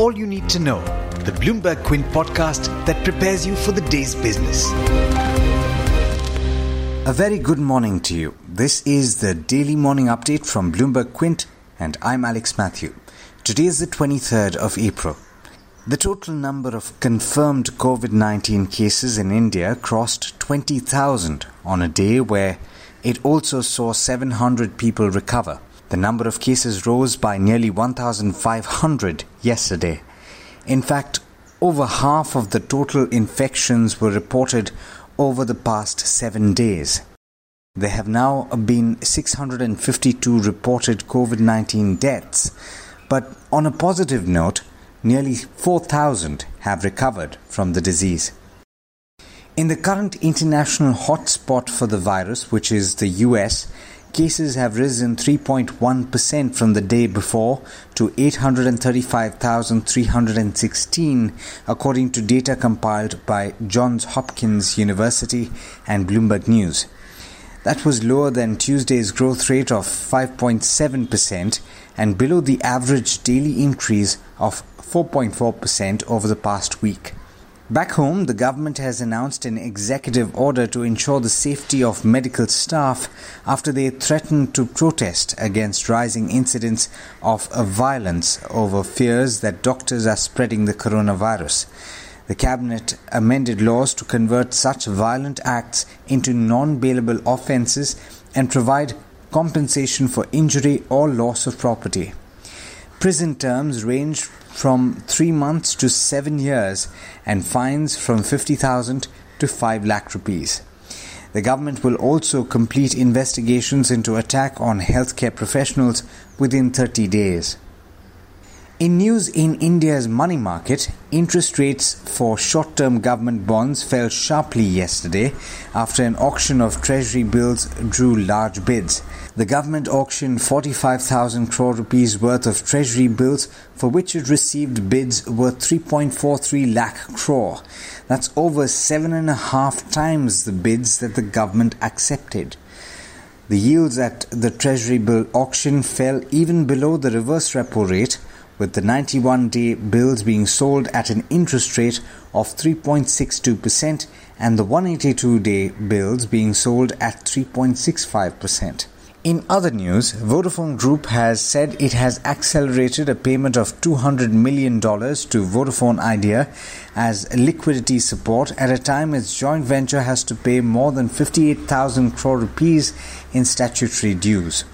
all you need to know. The Bloomberg Quint podcast that prepares you for the day's business. A very good morning to you. This is the daily morning update from Bloomberg Quint, and I'm Alex Matthew. Today is the 23rd of April. The total number of confirmed COVID 19 cases in India crossed 20,000 on a day where it also saw 700 people recover. The number of cases rose by nearly 1,500 yesterday. In fact, over half of the total infections were reported over the past seven days. There have now been 652 reported COVID 19 deaths, but on a positive note, nearly 4,000 have recovered from the disease. In the current international hotspot for the virus, which is the US, cases have risen 3.1% from the day before to 835,316, according to data compiled by Johns Hopkins University and Bloomberg News. That was lower than Tuesday's growth rate of 5.7% and below the average daily increase of 4.4% over the past week. Back home, the government has announced an executive order to ensure the safety of medical staff after they threatened to protest against rising incidents of violence over fears that doctors are spreading the coronavirus. The cabinet amended laws to convert such violent acts into non bailable offences and provide compensation for injury or loss of property. Prison terms range from 3 months to 7 years and fines from 50,000 to 5 lakh rupees. The government will also complete investigations into attack on healthcare professionals within 30 days. In news in India's money market, interest rates for short term government bonds fell sharply yesterday after an auction of treasury bills drew large bids. The government auctioned 45,000 crore rupees worth of treasury bills for which it received bids worth 3.43 lakh crore. That's over seven and a half times the bids that the government accepted. The yields at the treasury bill auction fell even below the reverse repo rate with the 91 day bills being sold at an interest rate of 3.62% and the 182 day bills being sold at 3.65%. In other news, Vodafone Group has said it has accelerated a payment of $200 million to Vodafone Idea as liquidity support at a time its joint venture has to pay more than 58,000 crore rupees in statutory dues.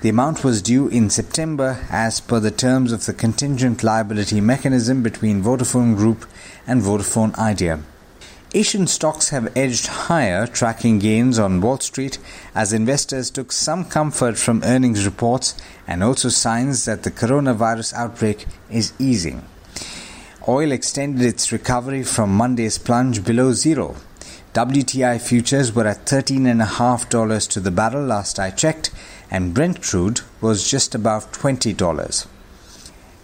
The amount was due in September as per the terms of the contingent liability mechanism between Vodafone Group and Vodafone Idea. Asian stocks have edged higher, tracking gains on Wall Street as investors took some comfort from earnings reports and also signs that the coronavirus outbreak is easing. Oil extended its recovery from Monday's plunge below zero. WTI futures were at $13.5 to the barrel last I checked, and Brent crude was just above $20.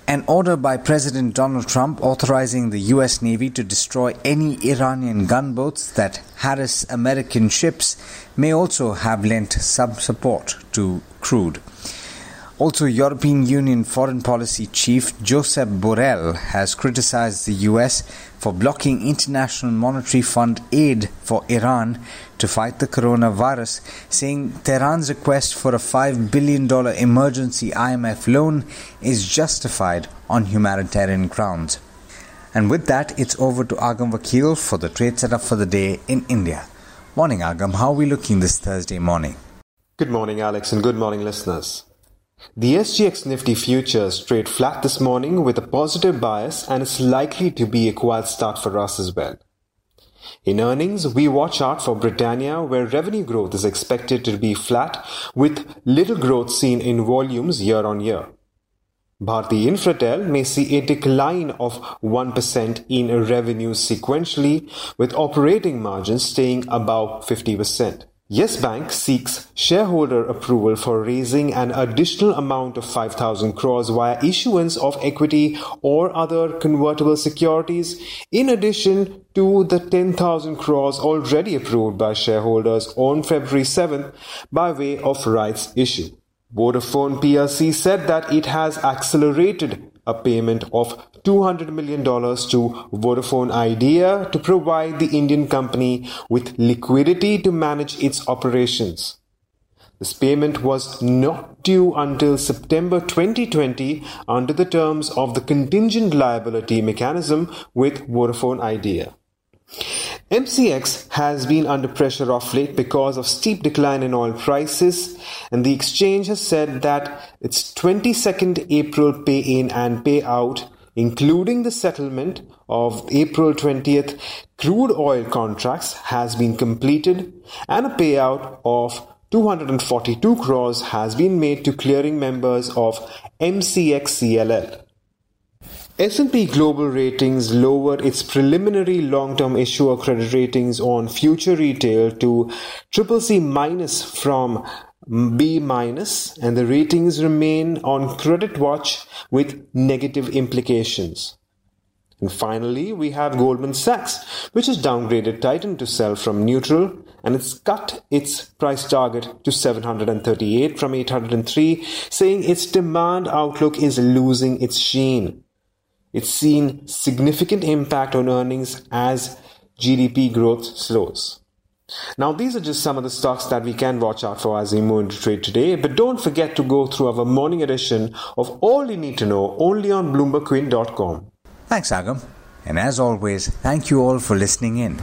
An order by President Donald Trump authorizing the U.S. Navy to destroy any Iranian gunboats that harass American ships may also have lent some support to crude. Also, European Union Foreign Policy Chief Josep Borrell has criticized the US for blocking International Monetary Fund aid for Iran to fight the coronavirus, saying Tehran's request for a $5 billion emergency IMF loan is justified on humanitarian grounds. And with that, it's over to Agam Vakil for the trade setup for the day in India. Morning, Agam. How are we looking this Thursday morning? Good morning, Alex, and good morning, listeners. The SGX Nifty futures trade flat this morning with a positive bias and is likely to be a quiet start for us as well. In earnings, we watch out for Britannia where revenue growth is expected to be flat with little growth seen in volumes year on year. Bharti Infratel may see a decline of 1% in revenue sequentially with operating margins staying above 50%. Yes Bank seeks shareholder approval for raising an additional amount of 5,000 crores via issuance of equity or other convertible securities in addition to the 10,000 crores already approved by shareholders on February 7th by way of rights issue. Vodafone PLC said that it has accelerated a payment of $200 million to Vodafone Idea to provide the Indian company with liquidity to manage its operations. This payment was not due until September 2020 under the terms of the contingent liability mechanism with Vodafone Idea. MCX has been under pressure of late because of steep decline in oil prices and the exchange has said that its 22nd April pay in and pay out including the settlement of April 20th crude oil contracts has been completed and a payout of 242 crores has been made to clearing members of MCXCCL. S&P Global Ratings lowered its preliminary long-term issuer credit ratings on future retail to CCC minus from B minus and the ratings remain on credit watch with negative implications. And finally, we have Goldman Sachs, which has downgraded Titan to sell from neutral and it's cut its price target to 738 from 803, saying its demand outlook is losing its sheen. It's seen significant impact on earnings as GDP growth slows. Now, these are just some of the stocks that we can watch out for as we move into trade today, but don't forget to go through our morning edition of All You Need to Know only on BloombergQuint.com. Thanks, Agam. And as always, thank you all for listening in.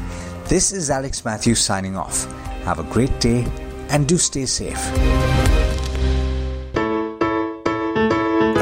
This is Alex Matthews signing off. Have a great day and do stay safe.